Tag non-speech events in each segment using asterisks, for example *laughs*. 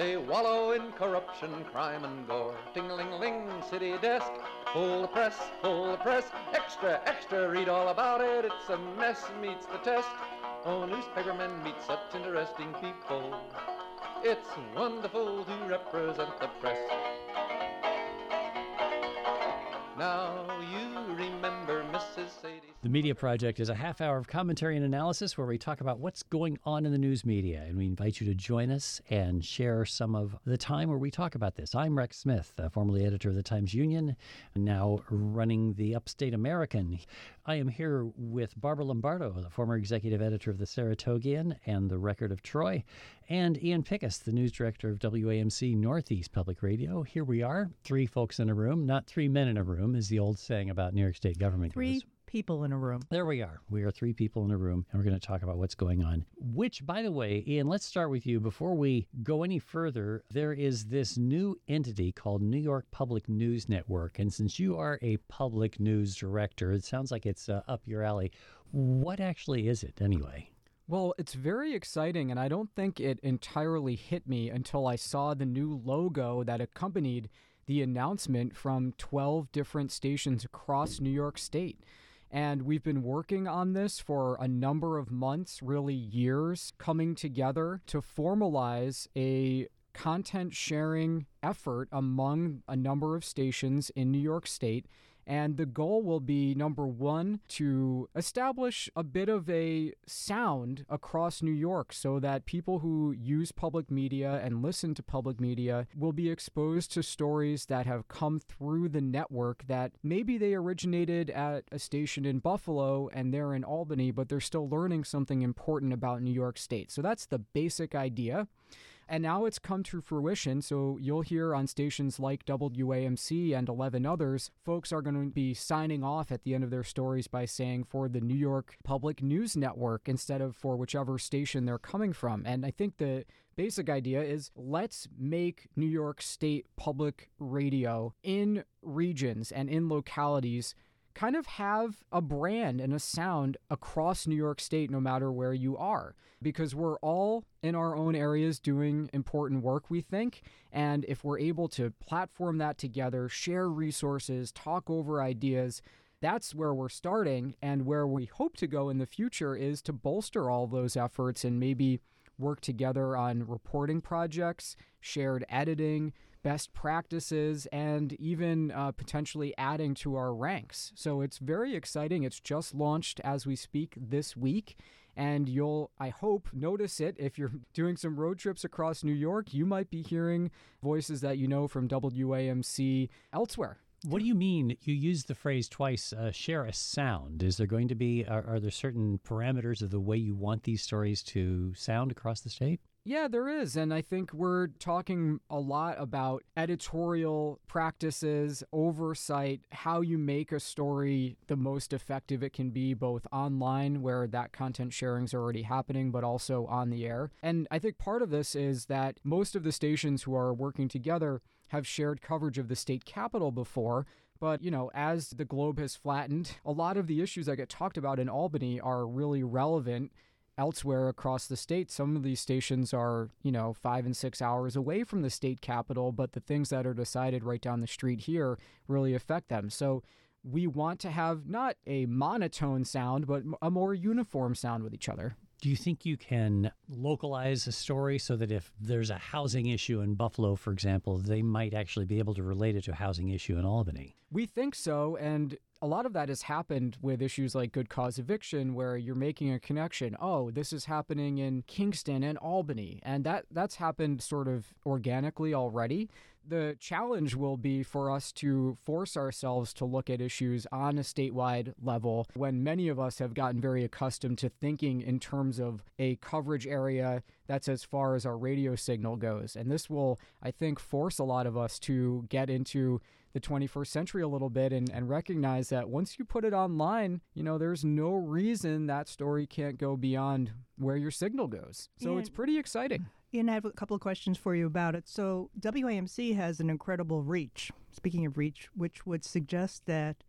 They wallow in corruption, crime, and gore. Ting-ling-ling, city desk, full the press, full the press, extra, extra, read all about it. It's a mess, meets the test. Oh, newspapermen meet such interesting people. It's wonderful to represent the press. Now you remember. The Media Project is a half hour of commentary and analysis where we talk about what's going on in the news media. And we invite you to join us and share some of the time where we talk about this. I'm Rex Smith, uh, formerly editor of the Times Union, now running the Upstate American. I am here with Barbara Lombardo, the former executive editor of the Saratogian and the Record of Troy, and Ian Pickus, the news director of WAMC Northeast Public Radio. Here we are, three folks in a room, not three men in a room, is the old saying about New York State government. Three goes. People in a room. There we are. We are three people in a room, and we're going to talk about what's going on. Which, by the way, Ian, let's start with you. Before we go any further, there is this new entity called New York Public News Network. And since you are a public news director, it sounds like it's uh, up your alley. What actually is it, anyway? Well, it's very exciting, and I don't think it entirely hit me until I saw the new logo that accompanied the announcement from 12 different stations across New York State. And we've been working on this for a number of months, really years, coming together to formalize a content sharing effort among a number of stations in New York State. And the goal will be number one, to establish a bit of a sound across New York so that people who use public media and listen to public media will be exposed to stories that have come through the network that maybe they originated at a station in Buffalo and they're in Albany, but they're still learning something important about New York State. So that's the basic idea. And now it's come to fruition. So you'll hear on stations like WAMC and 11 others, folks are going to be signing off at the end of their stories by saying for the New York Public News Network instead of for whichever station they're coming from. And I think the basic idea is let's make New York State public radio in regions and in localities kind of have a brand and a sound across New York State, no matter where you are, because we're all in our own areas doing important work, we think. And if we're able to platform that together, share resources, talk over ideas, that's where we're starting. And where we hope to go in the future is to bolster all those efforts and maybe work together on reporting projects, shared editing, best practices, and even uh, potentially adding to our ranks. So it's very exciting. It's just launched as we speak this week. And you'll, I hope, notice it if you're *laughs* doing some road trips across New York. You might be hearing voices that you know from WAMC elsewhere. What do you mean? You used the phrase twice, uh, share a sound. Is there going to be, are, are there certain parameters of the way you want these stories to sound across the state? Yeah, there is. And I think we're talking a lot about editorial practices, oversight, how you make a story the most effective it can be, both online, where that content sharing is already happening, but also on the air. And I think part of this is that most of the stations who are working together have shared coverage of the state capitol before. But, you know, as the globe has flattened, a lot of the issues that get talked about in Albany are really relevant elsewhere across the state. Some of these stations are, you know, five and six hours away from the state capital, but the things that are decided right down the street here really affect them. So we want to have not a monotone sound, but a more uniform sound with each other. Do you think you can localize a story so that if there's a housing issue in Buffalo, for example, they might actually be able to relate it to a housing issue in Albany? We think so. And a lot of that has happened with issues like good cause eviction where you're making a connection oh this is happening in kingston and albany and that that's happened sort of organically already the challenge will be for us to force ourselves to look at issues on a statewide level when many of us have gotten very accustomed to thinking in terms of a coverage area that's as far as our radio signal goes. And this will, I think, force a lot of us to get into the 21st century a little bit and, and recognize that once you put it online, you know, there's no reason that story can't go beyond where your signal goes. So it's pretty exciting. Ian, I have a couple of questions for you about it. So, WAMC has an incredible reach. Speaking of reach, which would suggest that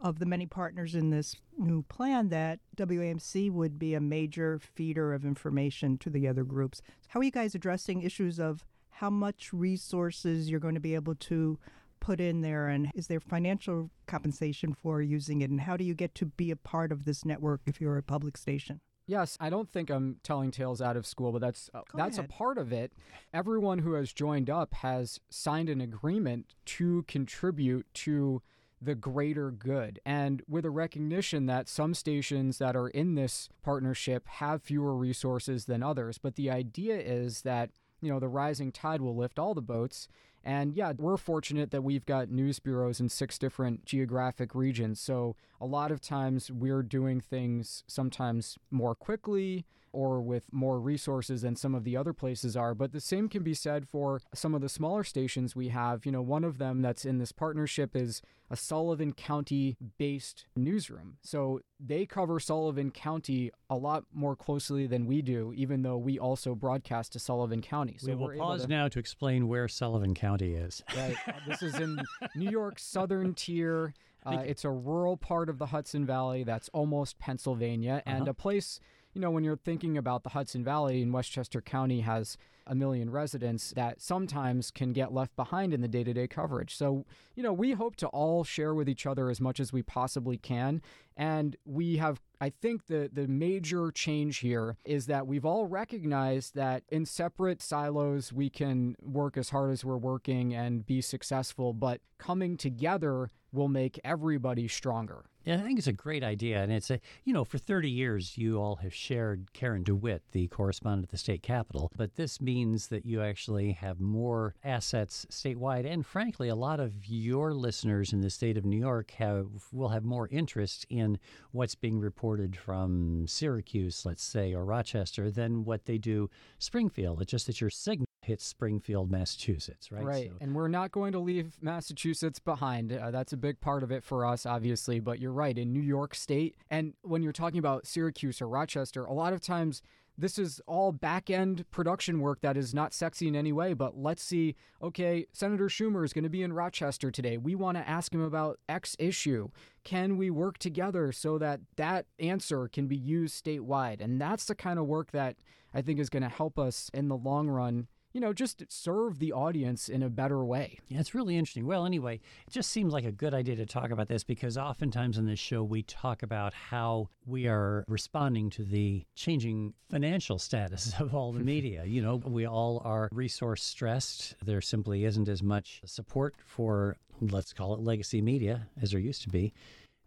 of the many partners in this new plan, that WAMC would be a major feeder of information to the other groups. How are you guys addressing issues of how much resources you're going to be able to put in there, and is there financial compensation for using it? And how do you get to be a part of this network if you're a public station? Yes, I don't think I'm telling tales out of school, but that's uh, that's ahead. a part of it. Everyone who has joined up has signed an agreement to contribute to the greater good and with a recognition that some stations that are in this partnership have fewer resources than others, but the idea is that you know the rising tide will lift all the boats and yeah, we're fortunate that we've got news bureaus in six different geographic regions. So a lot of times we're doing things sometimes more quickly or with more resources than some of the other places are. But the same can be said for some of the smaller stations we have. You know, one of them that's in this partnership is a Sullivan County based newsroom. So they cover Sullivan County a lot more closely than we do, even though we also broadcast to Sullivan County. So we will pause to- now to explain where Sullivan County is. Right. Uh, this is in New York's southern tier. Uh, it's a rural part of the Hudson Valley that's almost Pennsylvania, and Uh-huh. a place. You know, when you're thinking about the Hudson Valley and Westchester County has a million residents that sometimes can get left behind in the day to day coverage. So, you know, we hope to all share with each other as much as we possibly can. And we have, I think, the, the major change here is that we've all recognized that in separate silos, we can work as hard as we're working and be successful, but coming together will make everybody stronger. Yeah, I think it's a great idea. And it's a, you know, for 30 years, you all have shared Karen DeWitt, the correspondent at the state capitol. But this means that you actually have more assets statewide. And frankly, a lot of your listeners in the state of New York have will have more interest in what's being reported from Syracuse, let's say, or Rochester than what they do Springfield. It's just that your signal hits Springfield, Massachusetts, right? Right. So- And we're not going to leave Massachusetts behind. Uh, that's a big part of it for us, obviously. But you're right. In New York State, and when you're talking about Syracuse or Rochester, a lot of times this is all back end production work that is not sexy in any way. But let's see, okay, Senator Schumer is going to be in Rochester today. We want to ask him about X issue. Can we work together so that that answer can be used statewide? And that's the kind of work that I think is going to help us in the long run you know, just serve the audience in a better way. Yeah, it's really interesting. Well, anyway, it just seems like a good idea to talk about this because oftentimes on this show we talk about how we are responding to the changing financial status *laughs* of all the media. You know, we all are resource stressed. There simply isn't as much support for, let's call it legacy media as there used to be.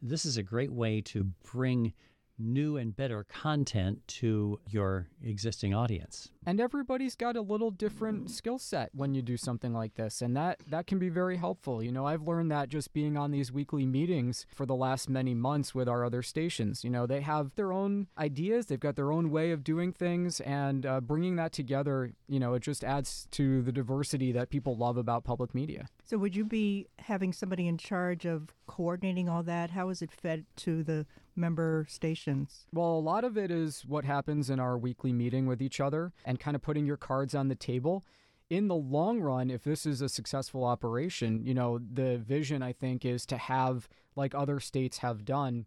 This is a great way to bring new and better content to your existing audience. And everybody's got a little different skill set when you do something like this, and that that can be very helpful. You know, I've learned that just being on these weekly meetings for the last many months with our other stations. You know, they have their own ideas, they've got their own way of doing things, and uh, bringing that together, you know, it just adds to the diversity that people love about public media. So, would you be having somebody in charge of coordinating all that? How is it fed to the member stations? Well, a lot of it is what happens in our weekly meeting with each other and kind of putting your cards on the table. In the long run, if this is a successful operation, you know, the vision I think is to have, like other states have done,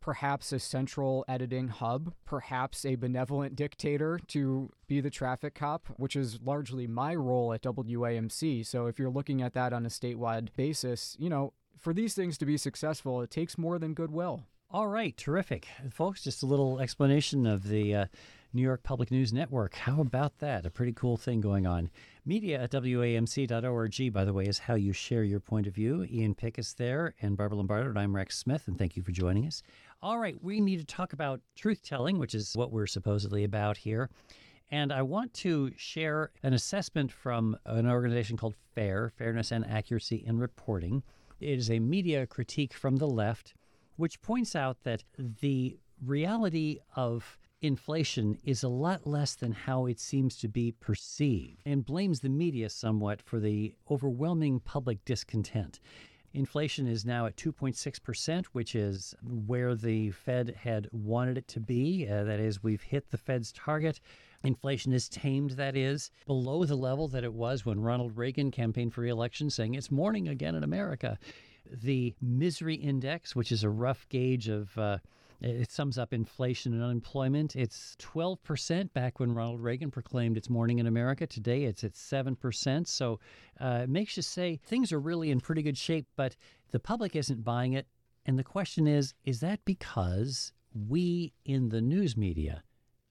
perhaps a central editing hub, perhaps a benevolent dictator to be the traffic cop, which is largely my role at WAMC. So if you're looking at that on a statewide basis, you know, for these things to be successful, it takes more than goodwill. All right, terrific. Folks, just a little explanation of the uh, New York Public News Network. How about that? A pretty cool thing going on. Media at WAMC.org, by the way, is how you share your point of view. Ian Pickus there, and Barbara Lombardo, and I'm Rex Smith, and thank you for joining us. All right, we need to talk about truth telling, which is what we're supposedly about here. And I want to share an assessment from an organization called FAIR, Fairness and Accuracy in Reporting. It is a media critique from the left, which points out that the reality of inflation is a lot less than how it seems to be perceived and blames the media somewhat for the overwhelming public discontent. Inflation is now at 2.6%, which is where the Fed had wanted it to be. Uh, that is, we've hit the Fed's target. Inflation is tamed, that is, below the level that it was when Ronald Reagan campaigned for reelection, saying it's morning again in America. The misery index, which is a rough gauge of uh, it sums up inflation and unemployment. It's 12% back when Ronald Reagan proclaimed it's morning in America. Today it's at 7%. So uh, it makes you say things are really in pretty good shape, but the public isn't buying it. And the question is is that because we in the news media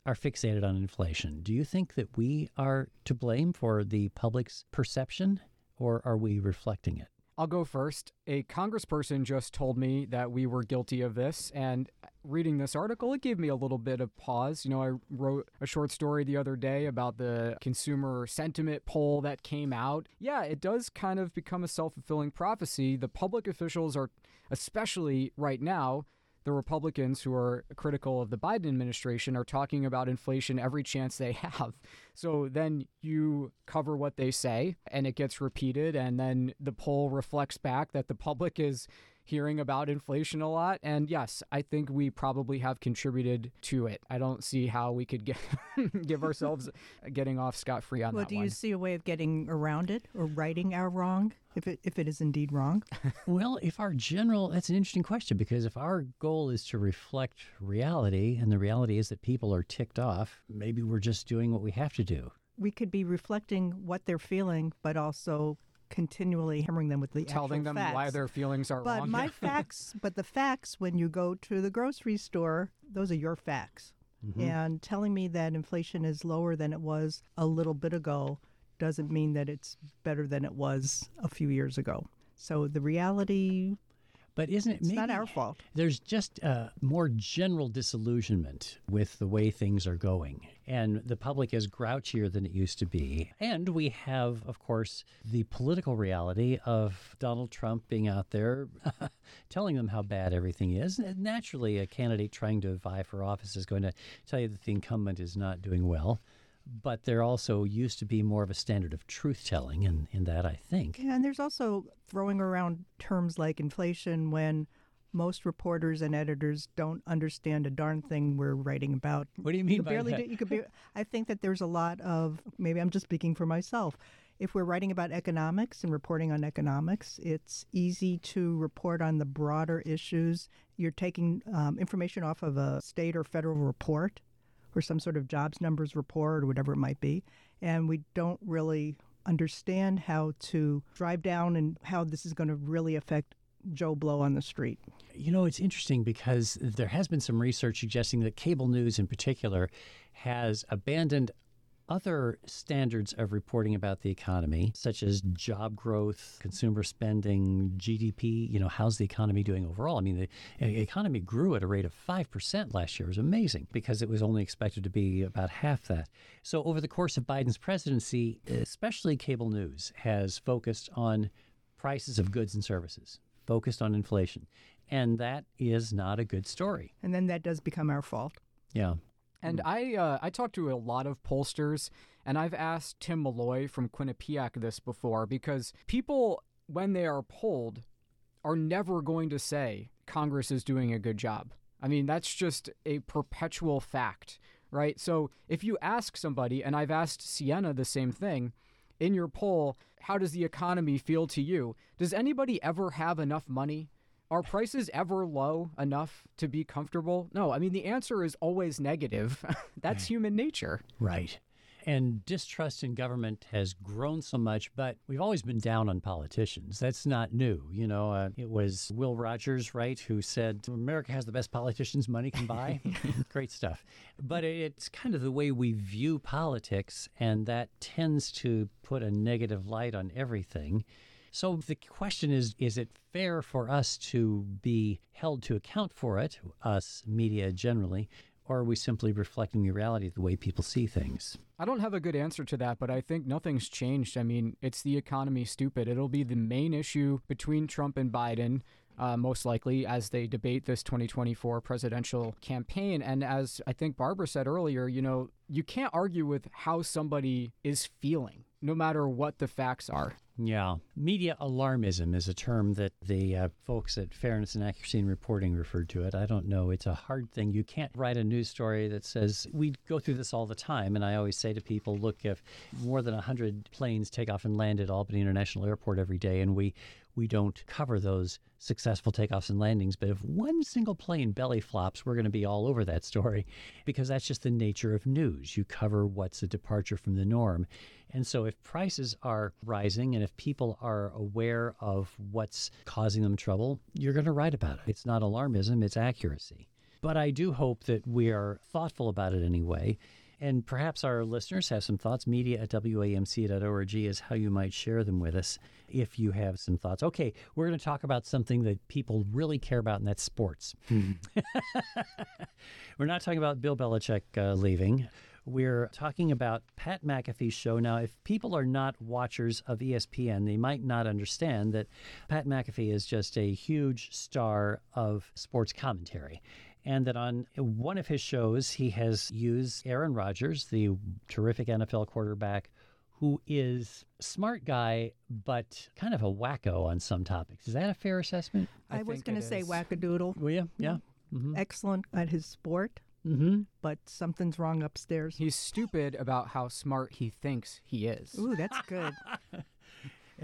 are fixated on inflation? Do you think that we are to blame for the public's perception, or are we reflecting it? I'll go first. A congressperson just told me that we were guilty of this, and reading this article, it gave me a little bit of pause. You know, I wrote a short story the other day about the consumer sentiment poll that came out. Yeah, it does kind of become a self fulfilling prophecy. The public officials are, especially right now, the Republicans who are critical of the Biden administration are talking about inflation every chance they *laughs* have. So then you cover what they say and it gets repeated, and then the poll reflects back that the public is hearing about inflation a lot. And yes, I think we probably have contributed to it. I don't see how we could get *laughs* give ourselves getting off scot free on well, that. Well, do one. you see a way of getting around it or righting our wrong if it if it is indeed wrong? *laughs* well, if our general that's an interesting question because if our goal is to reflect reality and the reality is that people are ticked off, maybe we're just doing what we have to do. We could be reflecting what they're feeling, but also continually hammering them with the telling them facts. why their feelings are but wrong. my *laughs* facts, but the facts when you go to the grocery store, those are your facts. Mm-hmm. And telling me that inflation is lower than it was a little bit ago doesn't mean that it's better than it was a few years ago. So the reality But isn't it it's not our fault. there's just a more general disillusionment with the way things are going. And the public is grouchier than it used to be. And we have, of course, the political reality of Donald Trump being out there *laughs* telling them how bad everything is. And naturally, a candidate trying to vie for office is going to tell you that the incumbent is not doing well. But there also used to be more of a standard of truth telling in, in that, I think. Yeah, and there's also throwing around terms like inflation when most reporters and editors don't understand a darn thing we're writing about. What do you mean you by barely that? Do, you could *laughs* be, I think that there's a lot of maybe I'm just speaking for myself. If we're writing about economics and reporting on economics, it's easy to report on the broader issues. You're taking um, information off of a state or federal report or some sort of jobs numbers report or whatever it might be, and we don't really understand how to drive down and how this is going to really affect Joe Blow on the street. You know, it's interesting because there has been some research suggesting that cable news in particular has abandoned other standards of reporting about the economy, such as job growth, consumer spending, GDP. You know, how's the economy doing overall? I mean, the economy grew at a rate of 5% last year. It was amazing because it was only expected to be about half that. So, over the course of Biden's presidency, especially cable news has focused on prices of goods and services, focused on inflation. And that is not a good story. And then that does become our fault. Yeah. And I uh, I talked to a lot of pollsters, and I've asked Tim Malloy from Quinnipiac this before because people, when they are polled, are never going to say Congress is doing a good job. I mean, that's just a perpetual fact, right? So if you ask somebody, and I've asked Siena the same thing, in your poll, how does the economy feel to you? Does anybody ever have enough money? Are prices ever low enough to be comfortable? No, I mean, the answer is always negative. *laughs* That's human nature. Right. And distrust in government has grown so much, but we've always been down on politicians. That's not new. You know, uh, it was Will Rogers, right, who said America has the best politicians money can buy. *laughs* Great stuff. But it's kind of the way we view politics, and that tends to put a negative light on everything. So the question is is it fair for us to be held to account for it, us media generally, or are we simply reflecting the reality of the way people see things? I don't have a good answer to that, but I think nothing's changed. I mean, it's the economy stupid. It'll be the main issue between Trump and Biden. Uh, most likely, as they debate this 2024 presidential campaign. And as I think Barbara said earlier, you know, you can't argue with how somebody is feeling, no matter what the facts are. Yeah. Media alarmism is a term that the uh, folks at Fairness and Accuracy in Reporting referred to it. I don't know. It's a hard thing. You can't write a news story that says, we go through this all the time. And I always say to people, look, if more than 100 planes take off and land at Albany International Airport every day, and we we don't cover those successful takeoffs and landings. But if one single plane belly flops, we're going to be all over that story because that's just the nature of news. You cover what's a departure from the norm. And so if prices are rising and if people are aware of what's causing them trouble, you're going to write about it. It's not alarmism, it's accuracy. But I do hope that we are thoughtful about it anyway. And perhaps our listeners have some thoughts. Media at wamc.org is how you might share them with us if you have some thoughts. Okay, we're going to talk about something that people really care about, and that's sports. *laughs* we're not talking about Bill Belichick uh, leaving. We're talking about Pat McAfee's show. Now, if people are not watchers of ESPN, they might not understand that Pat McAfee is just a huge star of sports commentary and that on one of his shows, he has used Aaron Rodgers, the terrific NFL quarterback, who is smart guy, but kind of a wacko on some topics. Is that a fair assessment? I, I was going to say wackadoodle. Will you? Yeah. Mm-hmm. Excellent at his sport. Mm-hmm. But something's wrong upstairs. He's stupid about how smart he thinks he is. Ooh, that's good. *laughs*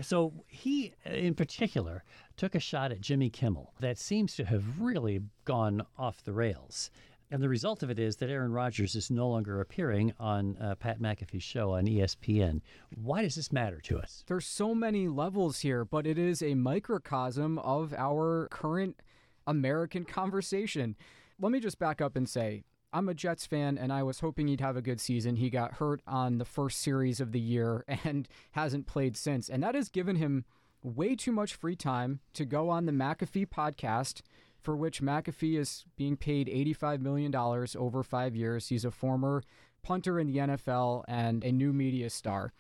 So he, in particular, took a shot at Jimmy Kimmel that seems to have really gone off the rails. And the result of it is that Aaron Rodgers is no longer appearing on uh, Pat McAfee's show on ESPN. Why does this matter to us? There's so many levels here, but it is a microcosm of our current American conversation. Let me just back up and say I'm a Jets fan, and I was hoping he'd have a good season. He got hurt on the first series of the year *laughs* and hasn't played since. And that has given him way too much free time to go on the McAfee podcast, for which McAfee is being paid $85 million over five years. He's a former punter in the NFL and a new media star.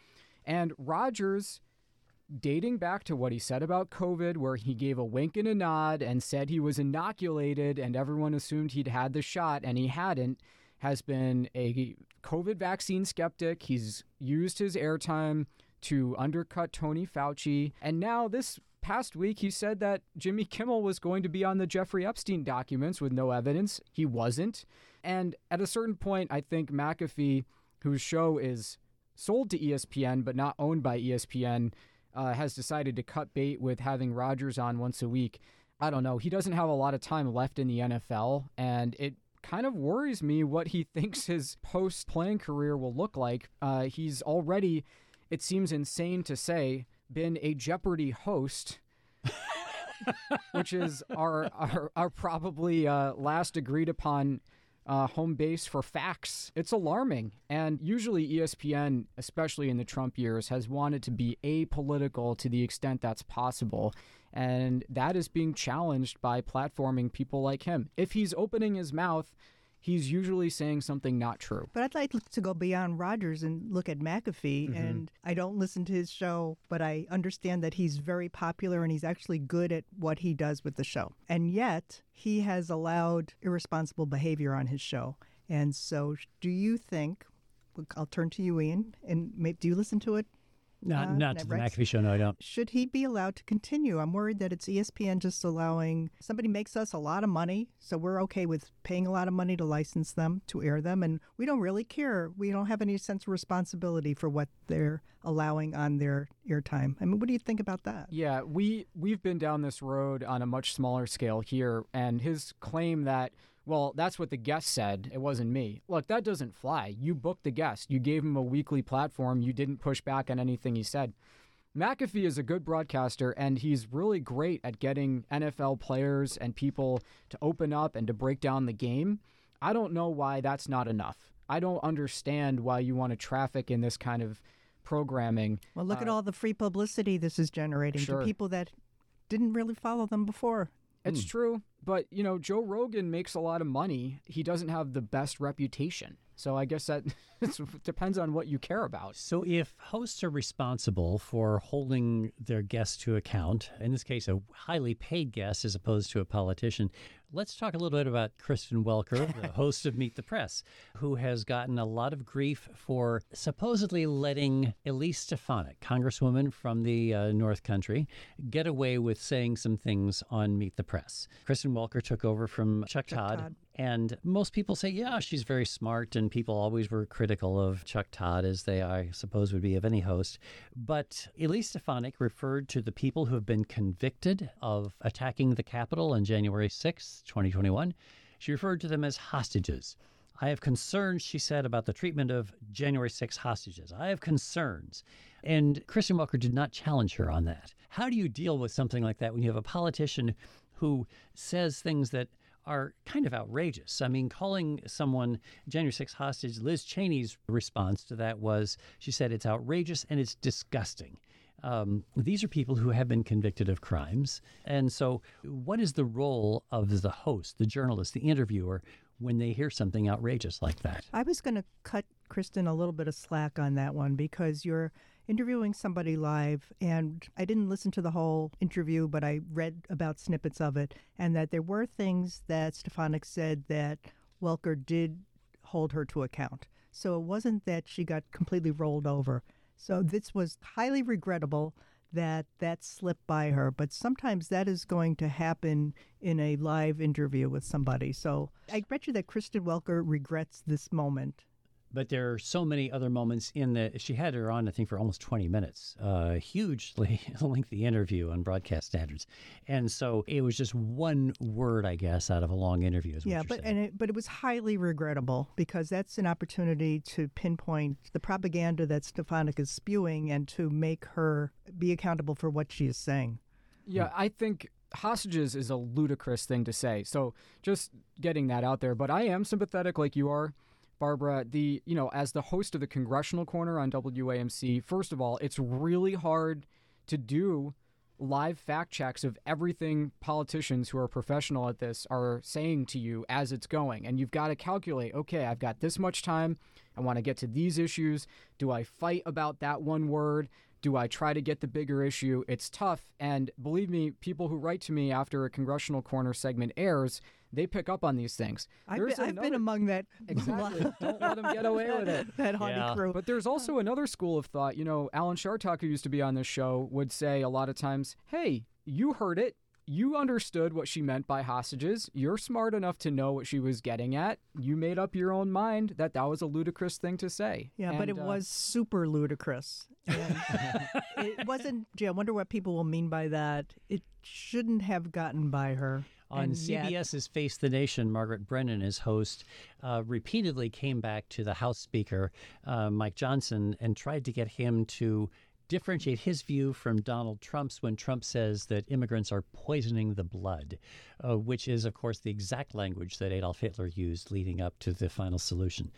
And Rodgers dating back to what he said about COVID, where he gave a wink and a nod and said he was inoculated and everyone assumed he'd had the shot and he hadn't, has been a COVID vaccine skeptic. He's used his airtime to undercut Tony Fauci. And now, this past week, he said that Jimmy Kimmel was going to be on the Jeffrey Epstein documents with no evidence. He wasn't. And at a certain point, I think McAfee, whose show is sold to ESPN but not owned by ESPN, uh, has decided to cut bait with having Rodgers on once a week. I don't know. He doesn't have a lot of time left in the NFL, and it kind of worries me what he *laughs* thinks his post playing career will look like. Uh, he's already, it seems insane to say, been a Jeopardy host. *laughs* which is our, our, our probably uh, last agreed upon uh, home base for facts. It's alarming. And usually, ESPN, especially in the Trump years, has wanted to be apolitical to the extent that's possible. And that is being challenged by platforming people like him. If he's opening his mouth, he's usually saying something not true. But I'd like to go beyond Rodgers and look at McAfee. Mm-hmm. And I don't listen to his show, but I understand that he's very popular and he's actually good at what he does with the show. And yet, he has allowed irresponsible behavior on his show. And so, do you think? I'll turn to you, Ian. And do you listen to it not, uh, not to the McAfee show. No, I don't. Should he be allowed to continue? I'm worried that it's ESPN just allowing somebody makes us a lot of money, so we're okay with paying a lot of money to license them to air them, and we don't really care. We don't have any sense of responsibility for what they're allowing on their airtime. I mean, what do you think about that? Yeah, we we've been down this road on a much smaller scale here, and his claim that well, that's what the guest said. It wasn't me. Look, that doesn't fly. You booked the guest. You gave him a weekly platform. You didn't push back on anything he said. McAfee is a good broadcaster, and he's really great at getting NFL players and people to open up and to break down the game. I don't know why that's not enough. I don't understand why you want to traffic in this kind of programming. Well, look uh, at all the free publicity this is generating sure. to people that didn't really follow them before. It's hmm. true, but you know, Joe Rogan makes a lot of money. He doesn't have the best reputation. So I guess that *laughs* it depends on what you care about. So, if hosts are responsible for holding their guests to account, in this case, a highly paid guest as opposed to a politician, let's talk a little bit about Kristen Welker, the *laughs* host of Meet the Press, who has gotten a lot of grief for supposedly letting Elise Stefanik, Congresswoman from the uh, North Country, get away with saying some things on Meet the Press. Kristen Welker took over from Chuck, Todd. Todd. And most people say, yeah, she's very smart. And people always were critical of Chuck Todd, as they, I suppose, would be of any host. But Elise Stefanik referred to the people who have been convicted of attacking the Capitol on January 6, 2021. She referred to them as hostages. I have concerns, she said, about the treatment of January 6 hostages. I have concerns. And Kristen Welker did not challenge her on that. How do you deal with something like that when you have a politician who says things that are kind of outrageous. I mean, calling someone January 6 hostage, Liz Cheney's response to that was she said it's outrageous and it's disgusting. Um, these are people who have been convicted of crimes. And so, what is the role of the host, the journalist, the interviewer when they hear something outrageous like that? I was going to cut Kristen a little bit of slack on that one because you're interviewing somebody live, and I didn't listen to the whole interview, but I read about snippets of it, and that there were things that Stefanik said that Welker did hold her to account. So it wasn't that she got completely rolled over. So this was highly regrettable that that slipped by her, but sometimes that is going to happen in a live interview with somebody. So I bet you that Kristen Welker regrets this moment but there are so many other moments in the she had her on i think for almost 20 minutes uh, hugely *laughs* lengthy interview on broadcast standards. And so it was just one word i guess out of a long interview yeah but saying. and it, but it was highly regrettable because that's an opportunity to pinpoint the propaganda that stefanik is spewing and to make her be accountable for what she is saying. Yeah i think hostages is a ludicrous thing to say. So just getting that out there but i am sympathetic like you are Barbara, the you know, as the host of the Congressional Corner on WAMC, first of all, it's really hard to do live fact checks of everything politicians who are professional at this are saying to you as it's going. And you've got to calculate, okay, I've got this much time. I want to get to these issues. Do I fight about that one word? Do I try to get the bigger issue? It's tough. And believe me, people who write to me after a congressional corner segment airs, they pick up on these things. I've, been, I've been, among that. *laughs* Exactly. *laughs* Don't let them get away with it. *laughs* that haughty Yeah. crew. But there's also another school of thought. You know, Alan Chartock, who used to be on this show, would say a lot of times, hey, you heard it. You understood what she meant by hostages. You're smart enough to know what she was getting at. You made up your own mind that that was a ludicrous thing to say. Yeah, but it uh, was super ludicrous. And *laughs* it wasn't. Gee, I wonder what people will mean by that. It shouldn't have gotten by her. On and yet- CBS's Face the Nation, Margaret Brennan, as host, uh, repeatedly came back to the House Speaker, uh, Mike Johnson, and tried to get him to differentiate his view from Donald Trump's when Trump says that immigrants are poisoning the blood, uh, which is, of course, the exact language that Adolf Hitler used leading up to the final solution.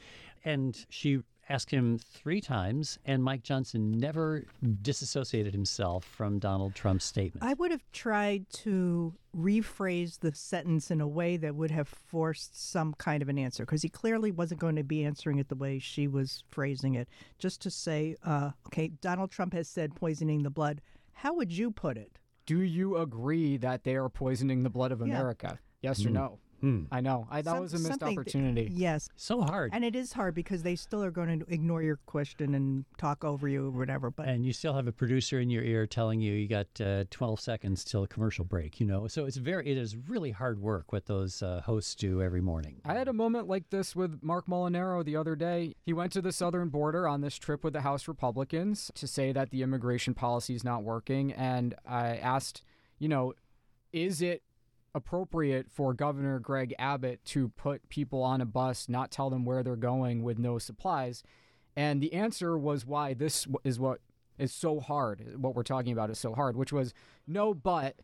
And she asked him three times, and Mike Johnson never disassociated himself from Donald Trump's statement. I would have tried to rephrase the sentence in a way that would have forced some kind of an answer because he clearly wasn't going to be answering it the way she was phrasing it. Just to say, uh, okay, Donald Trump has said poisoning the blood. How would you put it? Do you agree that they are poisoning the blood of America? Yes or no? I know. I, that Some- was a missed something th- opportunity. yes. so hard. And it is hard because they still are going to ignore your question and talk over you or whatever. But and you still have a producer in your ear telling you you got uh, 12 seconds till a commercial break you know so it's very it is really hard work what those uh, hosts do every morning I had a moment like this with Marc Molinaro the other day. He went to the southern border on this trip with the House Republicans to say that the immigration policy is not working. And I asked, you know, is it appropriate for Governor Greg Abbott to put people on a bus, not tell them where they're going with no supplies? And the answer was why this is what is so hard. What we're talking about is so hard, which was no, but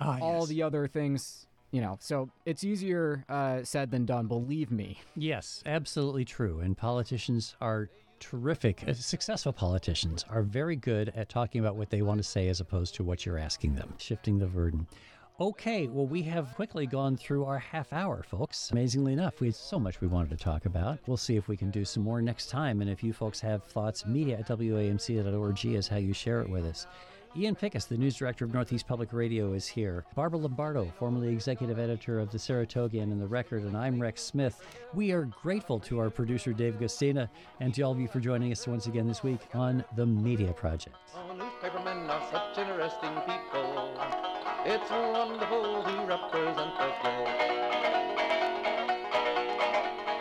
Ah, all yes. the other things, you know. So it's easier uh, said than done. Believe me. yes absolutely true and politicians are terrific uh, successful politicians are very good at talking about what they want to say as opposed to what you're asking them shifting the burden Okay, well, we have quickly gone through our half hour, folks. Amazingly enough, we had so much we wanted to talk about. We'll see if we can do some more next time. And if you folks have thoughts, media at WAMC.org is how you share it with us. Ian Pickus, the news director of Northeast Public Radio, is here. Barbara Lombardo, formerly executive editor of the Saratogian and the Record, and I'm Rex Smith. We are grateful to our producer, Dave Guistina, and to all of you for joining us once again this week on The Media Project. Oh, newspapermen are such interesting people. It's wonderful to represent the globe.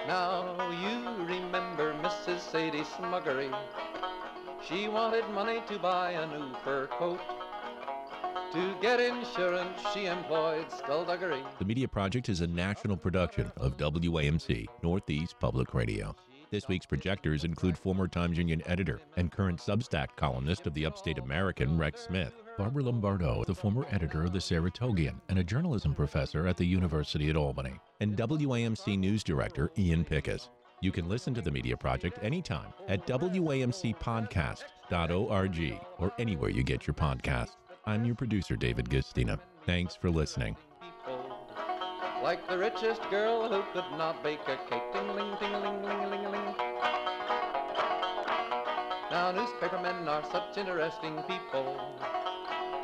Now you remember Mrs. Sadie Smuggery. She wanted money to buy a new fur coat. To get insurance, she employed skullduggery. The Media Project is a national production of WAMC, Northeast Public Radio. This week's projectors include former Times Union editor and current Substack columnist of the Upstate American, Rex Smith. Barbara Lombardo, the former editor of the Saratogian and a journalism professor at the University at Albany, and WAMC news director Ian Pickus. You can listen to the Media Project anytime at WAMCpodcast.org or anywhere you get your podcast. I'm your producer, David Guistina. Thanks for listening. Like the richest girl who could not bake a cake. Ting ling, ting ling, ling, ling, ling. Now newspapermen are such interesting people.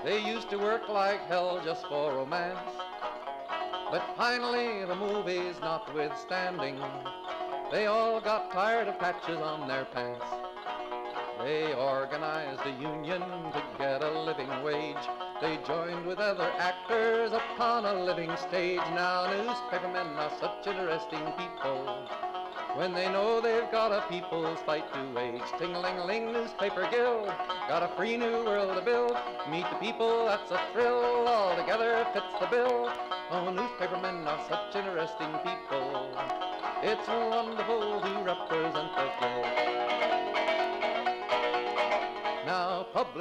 They used to work like hell just for romance. But finally, the movies notwithstanding, they all got tired of patches on their pants. They organized a union to get a living wage. They joined with other actors upon a living stage. Now newspapermen are such interesting people. When they know they've got a people's fight to wage. Ting-a-ling-a-ling, newspaper guild. Got a free new world to build. Meet the people, that's a thrill. All together fits the bill. Oh, newspapermen are such interesting people. It's wonderful to represent the globe.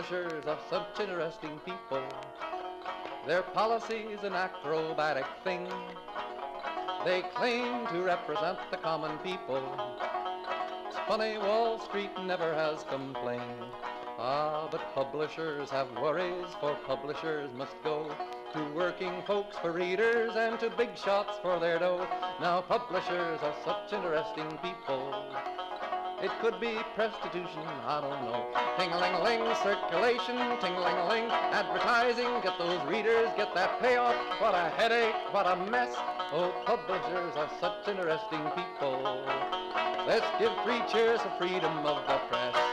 Publishers are such interesting people. Their policy's an acrobatic thing. They claim to represent the common people. It's funny, Wall Street never has complained. Ah, but publishers have worries, for publishers must go to working folks for readers and to big shots for their dough. Now, publishers are such interesting people. It could be prostitution, I don't know. Ting-a-ling-a-ling, circulation, ting-a-ling-a-ling, advertising, get those readers, get that payoff. What a headache, what a mess. Oh, publishers are such interesting people. Let's give three cheers for freedom of the press.